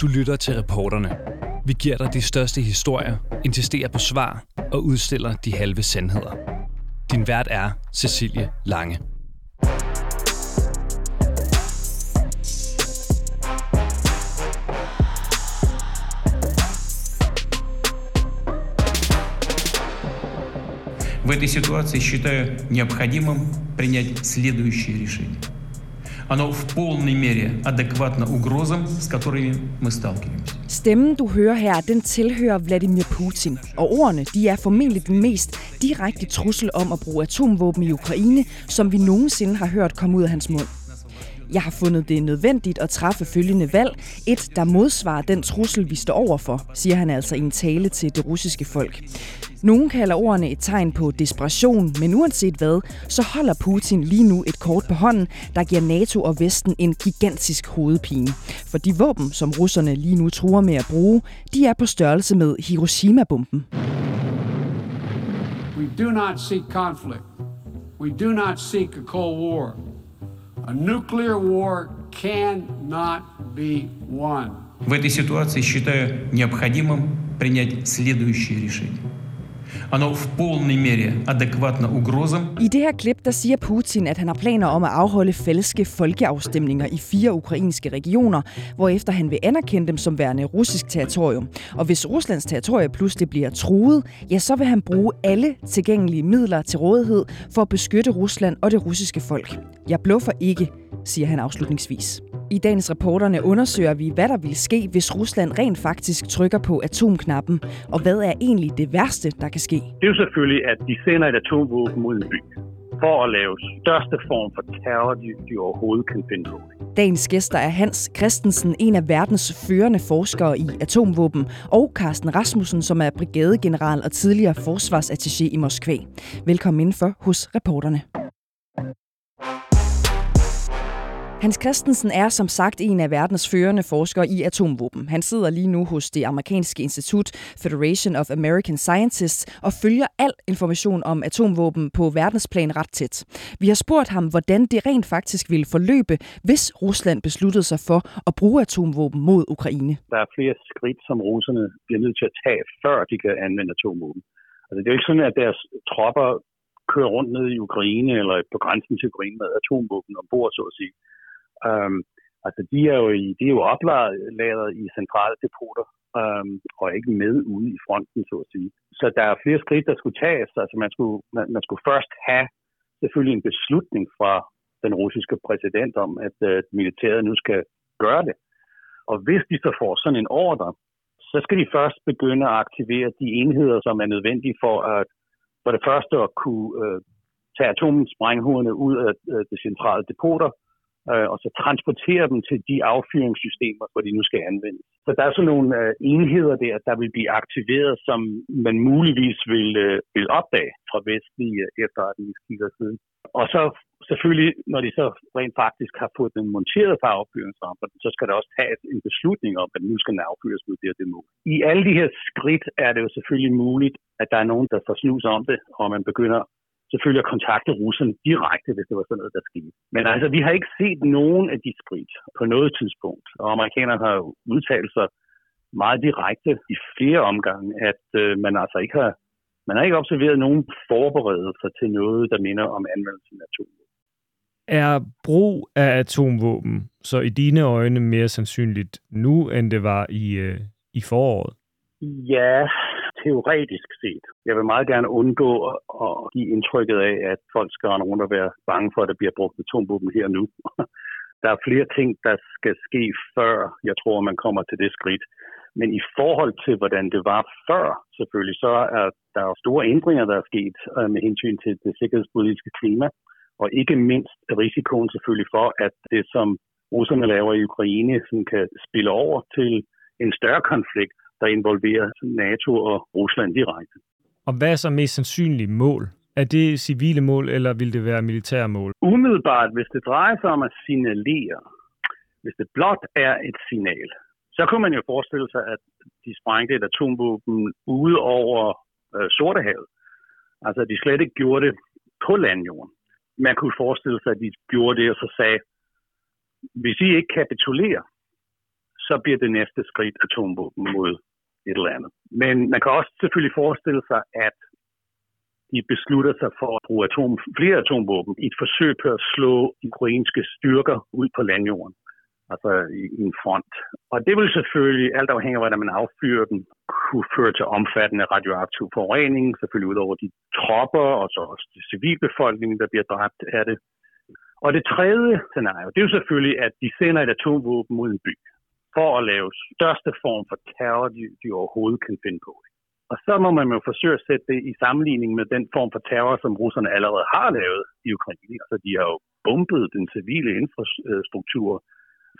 Du lytter til reporterne. Vi giver dig de største historier, insisterer på svar og udstiller de halve sandheder. Din vært er Cecilie Lange. В этой ситуации считаю необходимым принять следующее решение. Оно в полной мере адекватно угрозам, с которыми мы сталкиваемся. Stemmen, du hører her, den tilhører Vladimir Putin. Og ordene, de er formentlig den mest direkte trussel om at bruge atomvåben i Ukraine, som vi nogensinde har hørt komme ud af hans mund. Jeg har fundet det nødvendigt at træffe følgende valg. Et, der modsvarer den trussel, vi står overfor, siger han altså i en tale til det russiske folk. Nogen kalder ordene et tegn på desperation, men uanset hvad, så holder Putin lige nu et kort på hånden, der giver NATO og Vesten en gigantisk hovedpine. For de våben, som russerne lige nu truer med at bruge, de er på størrelse med Hiroshima-bomben. We do not seek conflict. We do not seek a Cold War. В этой ситуации считаю необходимым принять следующее решение. Оно в полной мере адекватно угрозам, I det her klip, der siger Putin, at han har planer om at afholde falske folkeafstemninger i fire ukrainske regioner, hvorefter han vil anerkende dem som værende russisk territorium. Og hvis Ruslands territorie pludselig bliver truet, ja, så vil han bruge alle tilgængelige midler til rådighed for at beskytte Rusland og det russiske folk. Jeg bluffer ikke, siger han afslutningsvis. I dagens reporterne undersøger vi, hvad der vil ske, hvis Rusland rent faktisk trykker på atomknappen, og hvad er egentlig det værste, der kan ske. det er jo selvfølgelig, at de sender et atomvåben mod en by for at lave største form for terror, de, de overhovedet kan finde på. Dagens gæster er Hans Christensen, en af verdens førende forskere i atomvåben, og Carsten Rasmussen, som er brigadegeneral og tidligere forsvarsattaché i Moskva. Velkommen indenfor hos reporterne. Hans Christensen er som sagt en af verdens førende forskere i atomvåben. Han sidder lige nu hos det amerikanske institut Federation of American Scientists og følger al information om atomvåben på verdensplan ret tæt. Vi har spurgt ham, hvordan det rent faktisk ville forløbe, hvis Rusland besluttede sig for at bruge atomvåben mod Ukraine. Der er flere skridt, som russerne bliver nødt til at tage, før de kan anvende atomvåben. Altså, det er jo ikke sådan, at deres tropper kører rundt ned i Ukraine eller på grænsen til Ukraine med atomvåben ombord, så at sige. Øhm, altså, de er jo, i, de er jo oplagret i centrale depoter øhm, og ikke med ude i fronten, så at sige. Så der er flere skridt, der skulle tages. Altså, man skulle, man, man skulle først have selvfølgelig en beslutning fra den russiske præsident om, at øh, militæret nu skal gøre det. Og hvis de så får sådan en ordre, så skal de først begynde at aktivere de enheder, som er nødvendige for at for det første at kunne øh, tage atomsprænghovederne ud af øh, de centrale depoter, øh, og så transportere dem til de affyringssystemer, hvor de nu skal anvendes. Så der er sådan nogle øh, enheder der, der vil blive aktiveret, som man muligvis vil, øh, vil opdage fra vestlige efterretningskilder siden. Og så selvfølgelig, når de så rent faktisk har fået den monteret på affyringsrampen, så skal der også tages en beslutning om, at nu skal den affyres mod det og det mål. I alle de her skridt er det jo selvfølgelig muligt, at der er nogen, der får snus om det, og man begynder selvfølgelig at kontakte russerne direkte, hvis det var sådan noget, der skete. Men altså, vi har ikke set nogen af de skridt på noget tidspunkt, og amerikanerne har udtalt sig meget direkte i flere omgange, at øh, man altså ikke har man har ikke observeret nogen forberedelser til noget, der minder om anvendelsen af atomvåben. Er brug af atomvåben så i dine øjne mere sandsynligt nu, end det var i, øh, i foråret? Ja, teoretisk set. Jeg vil meget gerne undgå at give indtrykket af, at folk skal rende rundt og være bange for, at der bliver brugt atomvåben her nu. Der er flere ting, der skal ske, før jeg tror, man kommer til det skridt. Men i forhold til, hvordan det var før, selvfølgelig, så er der jo store ændringer, der er sket øh, med hensyn til det sikkerhedspolitiske klima. Og ikke mindst risikoen selvfølgelig for, at det, som russerne laver i Ukraine, som kan spille over til en større konflikt, der involverer NATO og Rusland direkte. Og hvad er så mest sandsynlige mål? Er det civile mål, eller vil det være militære mål? Umiddelbart, hvis det drejer sig om at signalere, hvis det blot er et signal, så kunne man jo forestille sig, at de sprængte et atomvåben ude over øh, Sortehavet. Altså, at de slet ikke gjorde det på landjorden. Man kunne forestille sig, at de gjorde det og så sagde, hvis I ikke kapitulerer, så bliver det næste skridt atomvåben mod et eller andet. Men man kan også selvfølgelig forestille sig, at de beslutter sig for at bruge atom, flere atomvåben i et forsøg på at slå ukrainske styrker ud på landjorden, altså i, en front. Og det vil selvfølgelig, alt afhængig af, hvordan man affyrer den, kunne føre til omfattende radioaktiv forurening, selvfølgelig ud over de tropper, og så også de civilbefolkningen, der bliver dræbt af det. Og det tredje scenario, det er jo selvfølgelig, at de sender et atomvåben mod en by for at lave største form for terror, de, de overhovedet kan finde på. Og så må man jo forsøge at sætte det i sammenligning med den form for terror, som russerne allerede har lavet i Ukraine. Altså, de har jo bombet den civile infrastruktur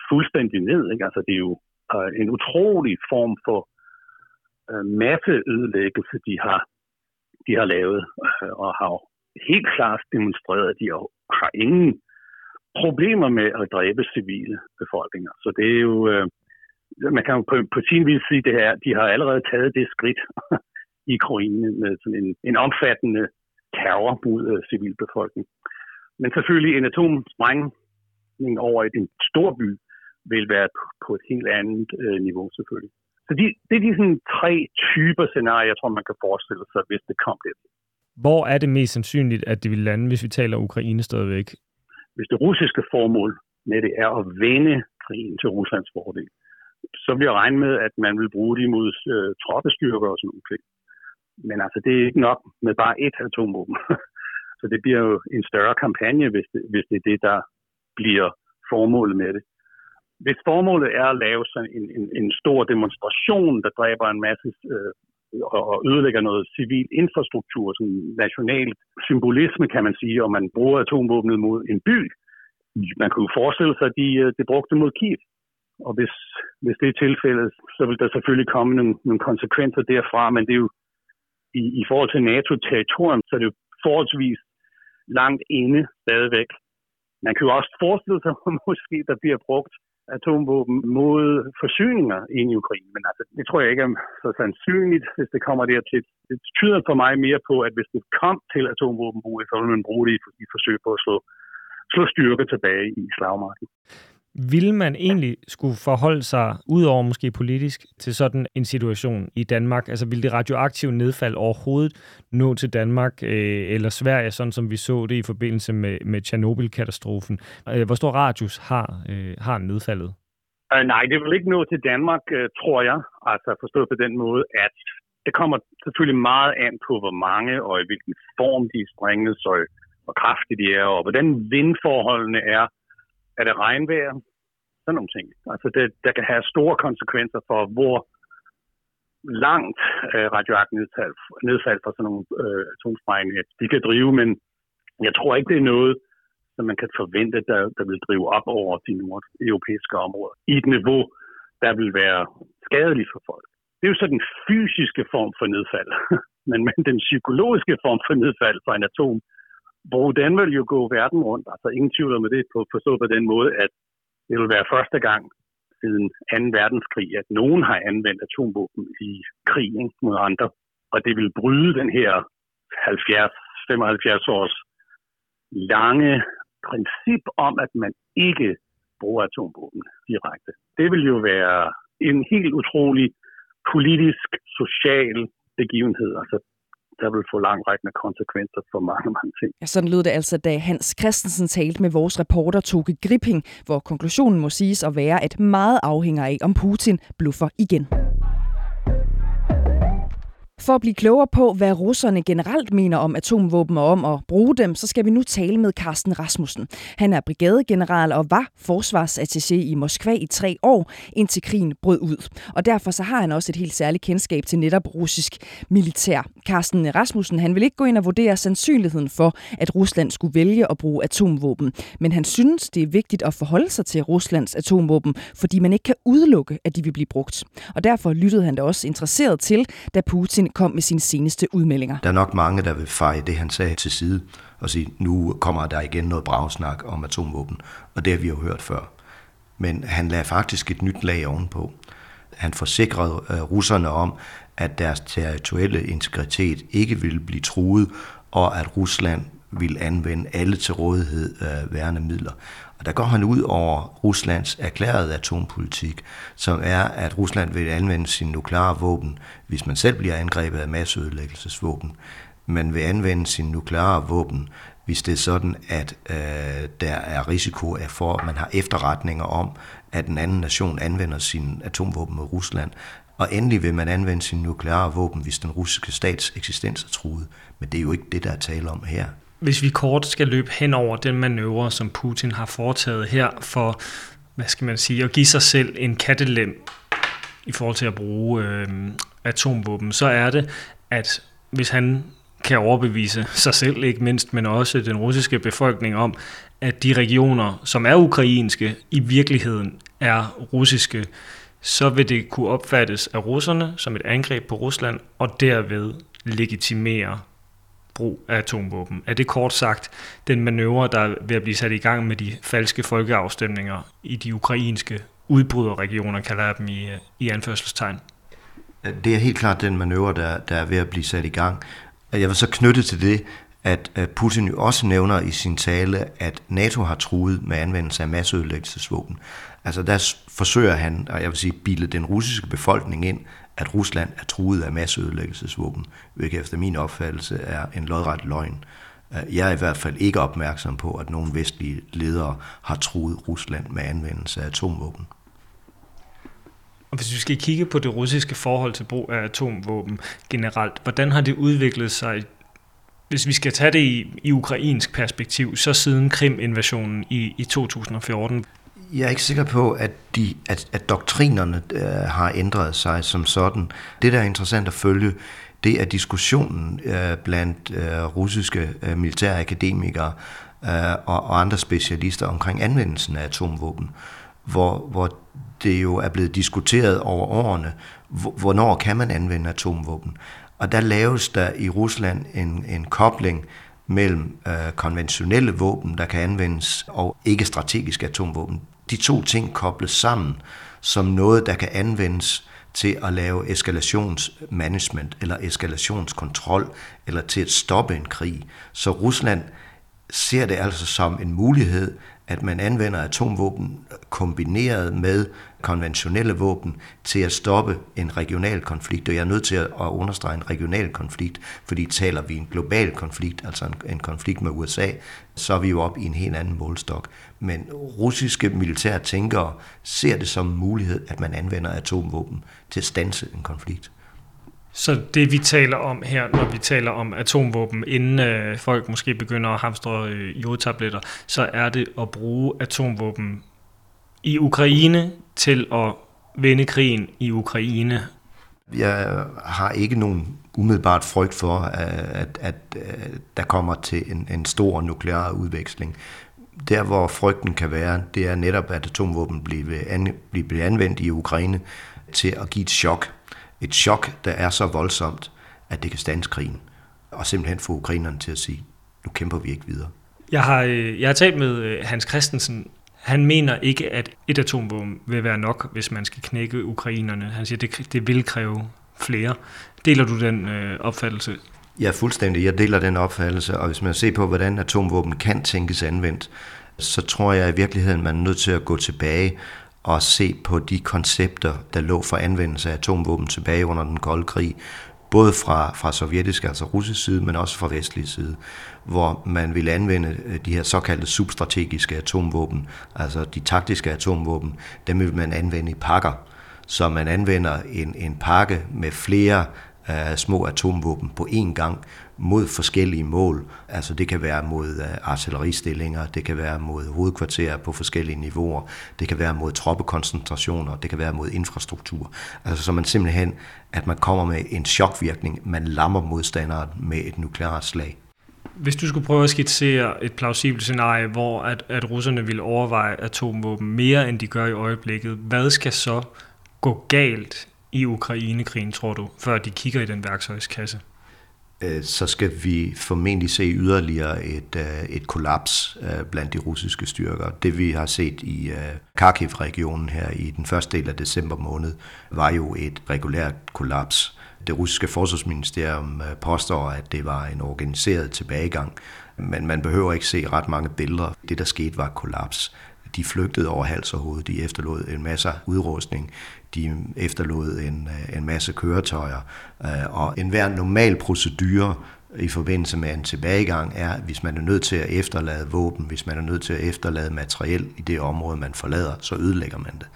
fuldstændig ned. Ikke? Altså, det er jo øh, en utrolig form for øh, masseødelæggelse, de har, de har lavet, øh, og har helt klart demonstreret, at de har ingen problemer med at dræbe civile befolkninger. Så det er jo, øh, man kan jo på, på sin vis sige det her, de har allerede taget det skridt i Ukraine med sådan en, en omfattende terror mod øh, civilbefolkningen. Men selvfølgelig en atomsprængning over i en stor by vil være på, på et helt andet øh, niveau selvfølgelig. Så de, det er de sådan tre typer scenarier, jeg tror, man kan forestille sig, hvis det kom det. Hvor er det mest sandsynligt, at det vil lande, hvis vi taler Ukraine stadigvæk? Hvis det russiske formål med det er at vende krigen til Ruslands fordel, så vil jeg regne med, at man vil bruge det imod øh, troppestyrker og sådan noget. Men altså, det er ikke nok med bare ét atomvåben. så det bliver jo en større kampagne, hvis det, hvis det er det, der bliver formålet med det. Hvis formålet er at lave sådan en, en, en stor demonstration, der dræber en masse øh, og ødelægger noget civil infrastruktur, sådan national symbolisme, kan man sige, og man bruger atomvåbnet mod en by. Man kunne forestille sig, at de, øh, de brugte mod Kiev. Og hvis, hvis det er tilfældet, så vil der selvfølgelig komme nogle, nogle konsekvenser derfra, men det er jo i, i forhold til NATO-territorium, så er det jo forholdsvis langt inde stadigvæk. Man kan jo også forestille sig, at måske der bliver brugt atomvåben mod forsyninger ind i Ukraine. Men altså, det tror jeg ikke er så sandsynligt, hvis det kommer dertil. Det tyder for mig mere på, at hvis det kom til atomvåbenbrug, så ville man bruge det i, i forsøg på at slå, slå styrker tilbage i slagmarken. Vil man egentlig skulle forholde sig, udover måske politisk, til sådan en situation i Danmark? Altså vil det radioaktive nedfald overhovedet nå til Danmark øh, eller Sverige, sådan som vi så det i forbindelse med, med Tjernobyl-katastrofen? Øh, hvor stor radius har, øh, har nedfaldet? Uh, nej, det vil ikke nå til Danmark, uh, tror jeg. Altså forstået på den måde, at det kommer selvfølgelig meget an på, hvor mange og i hvilken form de sprænges, og hvor kraftige de er, og hvordan vindforholdene er er det regnvejr? Sådan nogle ting. Altså det, der kan have store konsekvenser for, hvor langt øh, radioaktivt nedfald, nedfald fra sådan nogle øh, atomsprængninger de kan drive, men jeg tror ikke, det er noget, som man kan forvente, der, der vil drive op over de nordeuropæiske områder i et niveau, der vil være skadeligt for folk. Det er jo så den fysiske form for nedfald, men, men den psykologiske form for nedfald fra en atom, hvor vil jo gå verden rundt. Altså ingen tvivl med det på, forstået på den måde, at det vil være første gang siden 2. verdenskrig, at nogen har anvendt atomvåben i krigen mod andre. Og det vil bryde den her 70-75 års lange princip om, at man ikke bruger atomvåben direkte. Det vil jo være en helt utrolig politisk, social begivenhed. Altså der vil få langrækkende konsekvenser for mange, mange ting. Ja, sådan lød det altså, da Hans Christensen talte med vores reporter Toke Gripping, hvor konklusionen må siges at være, at meget afhænger af, om Putin bluffer igen. For at blive klogere på, hvad russerne generelt mener om atomvåben og om at bruge dem, så skal vi nu tale med Carsten Rasmussen. Han er brigadegeneral og var forsvarsattaché i Moskva i tre år, indtil krigen brød ud. Og derfor så har han også et helt særligt kendskab til netop russisk militær. Carsten Rasmussen han vil ikke gå ind og vurdere sandsynligheden for, at Rusland skulle vælge at bruge atomvåben. Men han synes, det er vigtigt at forholde sig til Ruslands atomvåben, fordi man ikke kan udelukke, at de vil blive brugt. Og derfor lyttede han da også interesseret til, da Putin kom med sine seneste udmeldinger. Der er nok mange, der vil feje det, han sagde til side og sige, nu kommer der igen noget bragsnak om atomvåben, og det har vi jo hørt før. Men han lagde faktisk et nyt lag ovenpå. Han forsikrede øh, russerne om, at deres territorielle integritet ikke ville blive truet, og at Rusland ville anvende alle til rådighed uh, værende midler. Og der går han ud over Ruslands erklærede atompolitik, som er, at Rusland vil anvende sine nukleare våben, hvis man selv bliver angrebet af masseødelæggelsesvåben. Man vil anvende sine nukleare våben, hvis det er sådan, at øh, der er risiko for, at man har efterretninger om, at en anden nation anvender sin atomvåben mod Rusland. Og endelig vil man anvende sin nukleare våben, hvis den russiske stats eksistens er truet. Men det er jo ikke det, der er tale om her. Hvis vi kort skal løbe hen over den manøvre, som Putin har foretaget her for, hvad skal man sige, at give sig selv en kattelem i forhold til at bruge øh, atomvåben, så er det, at hvis han kan overbevise sig selv ikke mindst, men også den russiske befolkning om, at de regioner, som er ukrainske, i virkeligheden er russiske, så vil det kunne opfattes af russerne som et angreb på Rusland, og derved legitimere brug af atomvåben. Er det kort sagt den manøvre, der er ved at blive sat i gang med de falske folkeafstemninger i de ukrainske udbryderregioner, kalder jeg dem i, øh, i anførselstegn? Det er helt klart den manøvre, der, der er ved at blive sat i gang. Jeg vil så knytte til det, at øh, Putin jo også nævner i sin tale, at NATO har truet med anvendelse af masseødelæggelsesvåben. Altså der forsøger han, og jeg vil sige, bilde den russiske befolkning ind, at Rusland er truet af masseødelæggelsesvåben, hvilket efter min opfattelse er en lodret løgn. Øh, jeg er i hvert fald ikke opmærksom på, at nogle vestlige ledere har truet Rusland med anvendelse af atomvåben. Og hvis vi skal kigge på det russiske forhold til brug af atomvåben generelt, hvordan har det udviklet sig, hvis vi skal tage det i, i ukrainsk perspektiv, så siden Krim-invasionen i, i 2014? Jeg er ikke sikker på, at, de, at, at doktrinerne øh, har ændret sig som sådan. Det, der er interessant at følge, det er diskussionen øh, blandt øh, russiske øh, militære akademikere øh, og, og andre specialister omkring anvendelsen af atomvåben, hvor, hvor det jo er blevet diskuteret over årene, hvornår kan man anvende atomvåben. Og der laves der i Rusland en, en kobling mellem øh, konventionelle våben, der kan anvendes, og ikke strategiske atomvåben. De to ting kobles sammen som noget, der kan anvendes til at lave eskalationsmanagement eller eskalationskontrol, eller til at stoppe en krig. Så Rusland ser det altså som en mulighed, at man anvender atomvåben kombineret med konventionelle våben til at stoppe en regional konflikt. Og jeg er nødt til at understrege en regional konflikt, fordi taler vi en global konflikt, altså en, en konflikt med USA, så er vi jo op i en helt anden målstok. Men russiske militære tænkere ser det som en mulighed, at man anvender atomvåben til at stanse en konflikt. Så det vi taler om her, når vi taler om atomvåben, inden øh, folk måske begynder at hamstre øh, jodtabletter, så er det at bruge atomvåben i Ukraine til at vende krigen i Ukraine. Jeg har ikke nogen umiddelbart frygt for, at, at, at øh, der kommer til en, en stor nuklear udveksling. Der, hvor frygten kan være, det er netop, at atomvåben bliver, an, bliver anvendt i Ukraine til at give et chok et chok, der er så voldsomt, at det kan stands krigen. Og simpelthen få ukrainerne til at sige, nu kæmper vi ikke videre. Jeg har, øh, jeg har talt med øh, Hans Christensen. Han mener ikke, at et atomvåben vil være nok, hvis man skal knække ukrainerne. Han siger, at det, det vil kræve flere. Deler du den øh, opfattelse? Ja, fuldstændig. Jeg deler den opfattelse, og hvis man ser på, hvordan atomvåben kan tænkes anvendt, så tror jeg i virkeligheden, man er nødt til at gå tilbage og se på de koncepter, der lå for anvendelse af atomvåben tilbage under den kolde krig, både fra, fra sovjetisk, altså russisk side, men også fra vestlig side, hvor man ville anvende øh, de her såkaldte substrategiske atomvåben, altså de taktiske atomvåben, dem vil man anvende i pakker. Så man anvender en, en pakke med flere uh, små atomvåben på én gang, mod forskellige mål. Altså det kan være mod øh, artilleristillinger, det kan være mod hovedkvarterer på forskellige niveauer, det kan være mod troppekoncentrationer, det kan være mod infrastruktur. Altså så man simpelthen, at man kommer med en chokvirkning, man lammer modstanderen med et nukleart slag. Hvis du skulle prøve at skitsere et plausibelt scenarie, hvor at, at russerne vil overveje atomvåben mere, end de gør i øjeblikket, hvad skal så gå galt i Ukrainekrigen, tror du, før de kigger i den værktøjskasse? Øh, så skal vi formentlig se yderligere et, øh, et kollaps øh, blandt de russiske styrker. Det vi har set i Kharkiv-regionen her i den første del af december måned, var jo et regulært kollaps. Det russiske forsvarsministerium påstår, at det var en organiseret tilbagegang, men man behøver ikke se ret mange billeder. Det, der skete, var et kollaps. De flygtede over hals og hoved, de efterlod en masse udrustning, de efterlod en, øh, en masse køretøjer, øh, og enhver normal procedure i forbindelse med en tilbagegang er, hvis man er nødt til at efterlade våben, hvis man er nødt til at efterlade materiel i det område, man forlader, så ødelægger man det.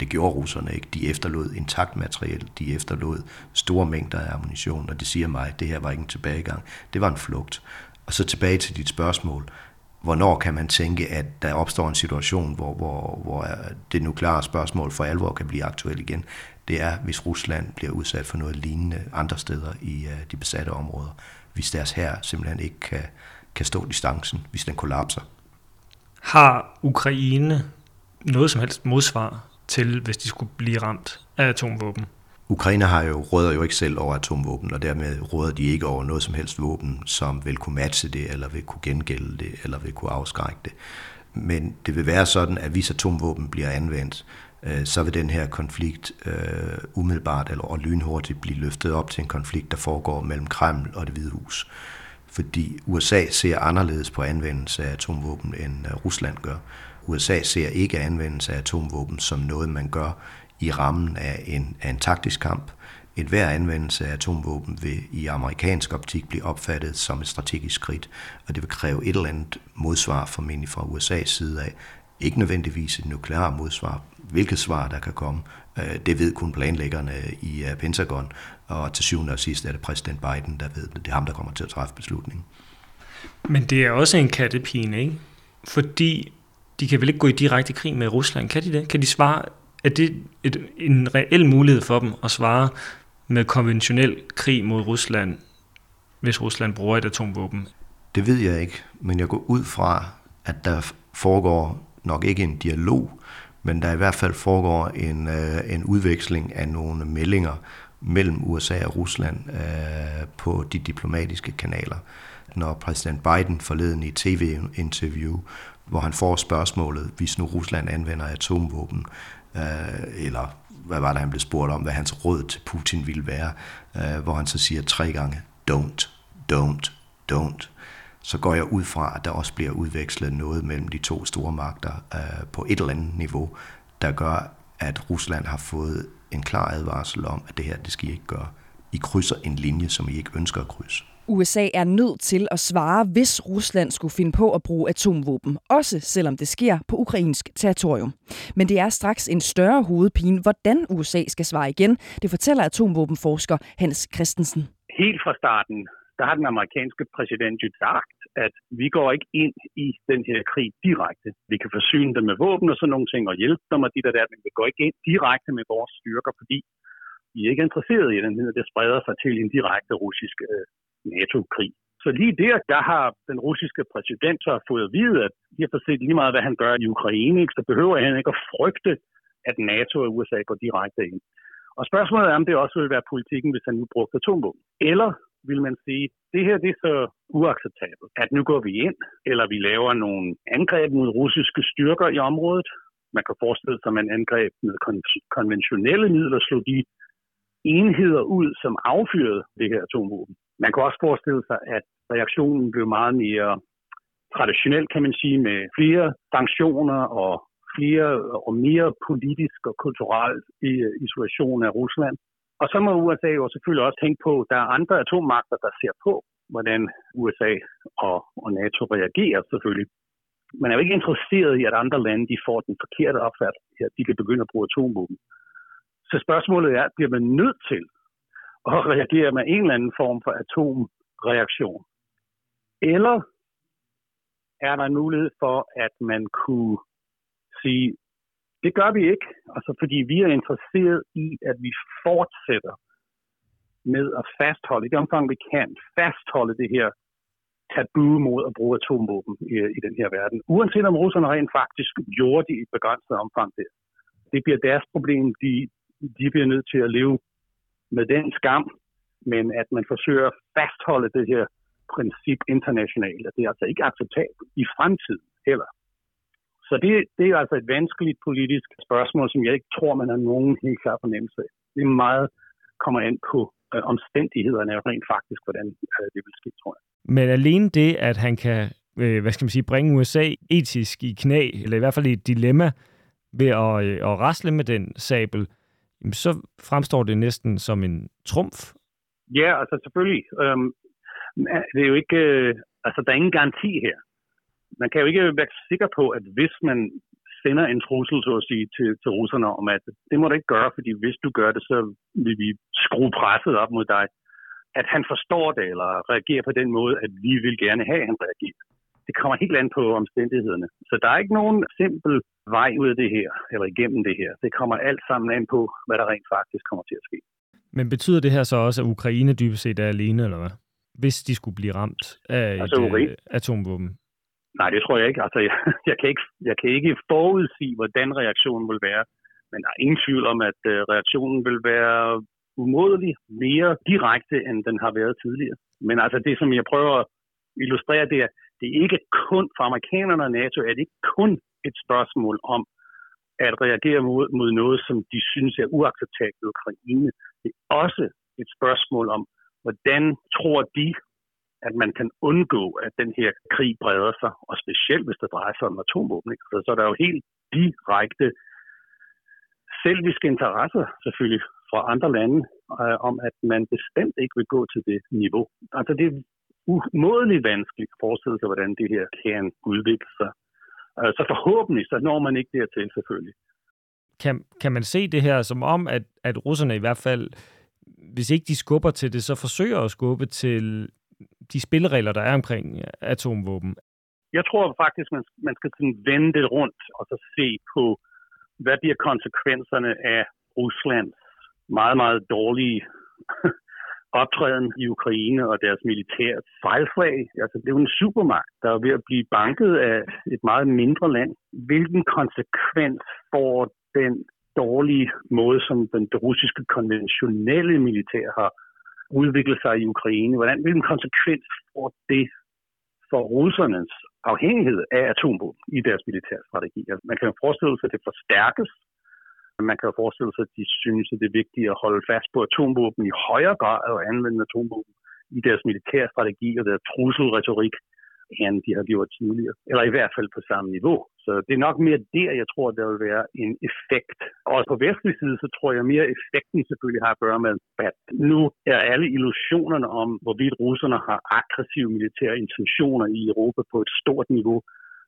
Det gjorde russerne ikke. De efterlod intakt materiel, de efterlod store mængder af ammunition, og det siger mig, at det her var ikke en tilbagegang, det var en flugt. Og så tilbage til dit spørgsmål. Hvornår kan man tænke, at der opstår en situation, hvor, hvor, hvor det nukleare spørgsmål for alvor kan blive aktuelt igen? Det er, hvis Rusland bliver udsat for noget lignende andre steder i uh, de besatte områder. Hvis deres her simpelthen ikke kan, kan stå distancen, hvis den kollapser. Har Ukraine noget som helst modsvar til, hvis de skulle blive ramt af atomvåben? Ukraine har jo, råder jo ikke selv over atomvåben, og dermed råder de ikke over noget som helst våben, som vil kunne matche det, eller vil kunne gengælde det, eller vil kunne afskrække det. Men det vil være sådan, at hvis atomvåben bliver anvendt, øh, så vil den her konflikt øh, umiddelbart eller og lynhurtigt blive løftet op til en konflikt, der foregår mellem Kreml og det hvide hus. Fordi USA ser anderledes på anvendelse af atomvåben, end øh, Rusland gør. USA ser ikke anvendelse af atomvåben som noget, man gør i rammen af en, af en taktisk kamp. Et hver anvendelse af atomvåben vil i amerikansk optik blive opfattet som et strategisk skridt, og det vil kræve et eller andet modsvar formentlig fra USA's side af. Ikke nødvendigvis et nuklear modsvar. Hvilket svar der kan komme, øh, det ved kun planlæggerne i øh, Pentagon, og til syvende og sidst er det præsident Biden, der ved det. Det er ham, der kommer til at træffe beslutningen. Men det er også en kattepine, ikke? Fordi de kan vel ikke gå i direkte krig med Rusland, kan de det? Kan de svare, er det et, en reel mulighed for dem at svare med konventionel krig mod Rusland, hvis Rusland bruger et atomvåben? Det ved jeg ikke, men jeg går ud fra, at der foregår nok ikke en dialog, men der i hvert fald foregår en, øh, en udveksling af nogle meldinger mellem USA og Rusland øh, på de diplomatiske kanaler. Når præsident Biden forleden i tv-interview hvor han får spørgsmålet, hvis nu Rusland anvender atomvåben, øh, eller hvad var det, han blev spurgt om, hvad hans råd til Putin ville være, øh, hvor han så siger tre gange, don't, don't, don't, så går jeg ud fra, at der også bliver udvekslet noget mellem de to store magter øh, på et eller andet niveau, der gør, at Rusland har fået en klar advarsel om, at det her, det skal I ikke gøre. I krydser en linje, som I ikke ønsker at krydse. USA er nødt til at svare, hvis Rusland skulle finde på at bruge atomvåben, også selvom det sker på ukrainsk territorium. Men det er straks en større hovedpine, hvordan USA skal svare igen. Det fortæller atomvåbenforsker Hans Christensen. Helt fra starten, der har den amerikanske præsident jo sagt, at vi går ikke ind i den her krig direkte. Vi kan forsyne dem med våben og sådan nogle ting og hjælpe dem og de der der, men vi går ikke ind direkte med vores styrker, fordi vi er ikke interesseret i den, det spreder sig til en direkte russisk øh, NATO-krig. Så lige der, der har den russiske præsident så fået at vide, at lige for set lige meget, hvad han gør i Ukraine, så behøver han ikke at frygte, at NATO og USA går direkte ind. Og spørgsmålet er, om det også vil være politikken, hvis han nu brugte atomvåben. Eller vil man sige, det her det er så uacceptabelt, at nu går vi ind, eller vi laver nogle angreb mod russiske styrker i området. Man kan forestille sig, at man angreb med konventionelle midler, slå de enheder ud, som affyrede det her atomvåben. Man kan også forestille sig, at reaktionen blev meget mere traditionel, kan man sige, med flere sanktioner og flere og mere politisk og kulturel isolation af Rusland. Og så må USA jo selvfølgelig også tænke på, at der er andre atommagter, der ser på, hvordan USA og, og NATO reagerer selvfølgelig. Man er jo ikke interesseret i, at andre lande de får den forkerte opfattelse, at de kan begynde at bruge atomvåben. Så spørgsmålet er, bliver man nødt til at reagere med en eller anden form for atomreaktion? Eller er der en mulighed for, at man kunne sige, det gør vi ikke, altså fordi vi er interesseret i, at vi fortsætter med at fastholde, i det omfang vi kan, fastholde det her tabu mod at bruge atomvåben i, i den her verden. Uanset om russerne rent faktisk gjorde det i et begrænset omfang der. Det bliver deres problem. De, de bliver nødt til at leve med den skam, men at man forsøger at fastholde det her princip internationalt, at det er altså ikke acceptabelt i fremtiden heller. Så det, det er altså et vanskeligt politisk spørgsmål, som jeg ikke tror, man har nogen helt klar fornemmelse af. Det er meget kommer ind på øh, omstændighederne og rent faktisk, hvordan øh, det vil ske, tror jeg. Men alene det, at han kan øh, hvad skal man sige, bringe USA etisk i knæ, eller i hvert fald i et dilemma, ved at, øh, at rasle med den sabel, så fremstår det næsten som en trumf. Ja, altså selvfølgelig. Øhm, det er jo ikke, øh, altså der er ingen garanti her. Man kan jo ikke være sikker på, at hvis man sender en trussel, så at sige, til, til russerne om, at det må du ikke gøre, fordi hvis du gør det, så vil vi skrue presset op mod dig. At han forstår det, eller reagerer på den måde, at vi vil gerne have, at han reagerer. Det kommer helt an på omstændighederne. Så der er ikke nogen simpel vej ud af det her, eller igennem det her. Det kommer alt sammen an på, hvad der rent faktisk kommer til at ske. Men betyder det her så også, at Ukraine dybest set er alene, eller hvad? Hvis de skulle blive ramt af altså, et uh, atomvåben? Nej, det tror jeg ikke. Altså, jeg, jeg, kan ikke. jeg kan ikke forudsige, hvordan reaktionen vil være. Men der er ingen tvivl om, at øh, reaktionen vil være umådelig mere direkte, end den har været tidligere. Men altså det, som jeg prøver at illustrere, det er, det er ikke kun for amerikanerne og NATO, er det ikke kun et spørgsmål om at reagere mod, mod noget, som de synes er uacceptabelt i Ukraine. Det er også et spørgsmål om, hvordan tror de, at man kan undgå, at den her krig breder sig, og specielt hvis det drejer sig om atomvåben. Ikke? Så, så der er jo helt direkte selviske interesser selvfølgelig fra andre lande, øh, om at man bestemt ikke vil gå til det niveau. Altså det er umådeligt vanskeligt at forestille sig, hvordan det her kan udvikle sig. Øh, så forhåbentlig, så når man ikke dertil selvfølgelig. Kan, kan man se det her som om, at, at russerne i hvert fald, hvis ikke de skubber til det, så forsøger at skubbe til de spilleregler, der er omkring atomvåben? Jeg tror faktisk, man, man skal sådan vende det rundt og så se på, hvad bliver konsekvenserne af Ruslands meget, meget dårlige optræden i Ukraine og deres militære fejlslag. Altså, det er jo en supermagt, der er ved at blive banket af et meget mindre land. Hvilken konsekvens får den dårlige måde, som den russiske konventionelle militær har udvikle sig i Ukraine? Hvordan, hvilken konsekvens får det for russernes afhængighed af atomvåben i deres militærstrategi? Altså, man kan jo forestille sig, at det forstærkes man kan jo forestille sig, at de synes, at det er vigtigt at holde fast på atomvåben i højere grad og anvende atomvåben i deres militære strategi og deres trusselretorik, end de har gjort tidligere. Eller i hvert fald på samme niveau. Så det er nok mere der, jeg tror, der vil være en effekt. Og på vestlig side, så tror jeg mere effekten selvfølgelig har at gøre med, at nu er alle illusionerne om, hvorvidt russerne har aggressive militære intentioner i Europa på et stort niveau,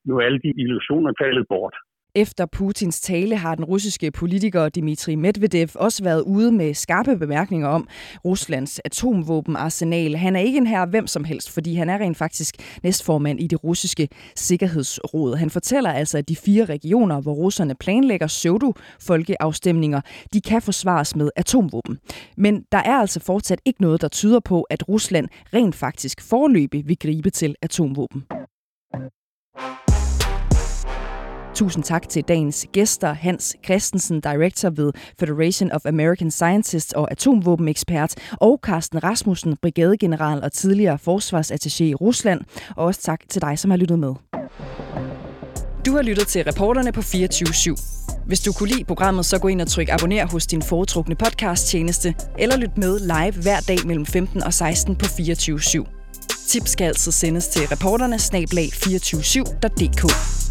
nu er alle de illusioner faldet bort. Efter Putins tale har den russiske politiker Dmitri Medvedev også været ude med skarpe bemærkninger om Ruslands atomvåbenarsenal. Han er ikke en her hvem som helst, fordi han er rent faktisk næstformand i det russiske sikkerhedsråd. Han fortæller altså, at de fire regioner, hvor russerne planlægger pseudo-folkeafstemninger, de kan forsvares med atomvåben. Men der er altså fortsat ikke noget, der tyder på, at Rusland rent faktisk forløbig vil gribe til atomvåben. Tusind tak til dagens gæster, Hans Christensen, Director ved Federation of American Scientists og atomvåbenekspert, og Carsten Rasmussen, brigadegeneral og tidligere forsvarsattaché i Rusland. Og også tak til dig, som har lyttet med. Du har lyttet til reporterne på 24 /7. Hvis du kunne lide programmet, så gå ind og tryk abonner hos din foretrukne podcast-tjeneste, eller lyt med live hver dag mellem 15 og 16 på 24 /7. Tips skal altid sendes til reporterne snablag 247.dk.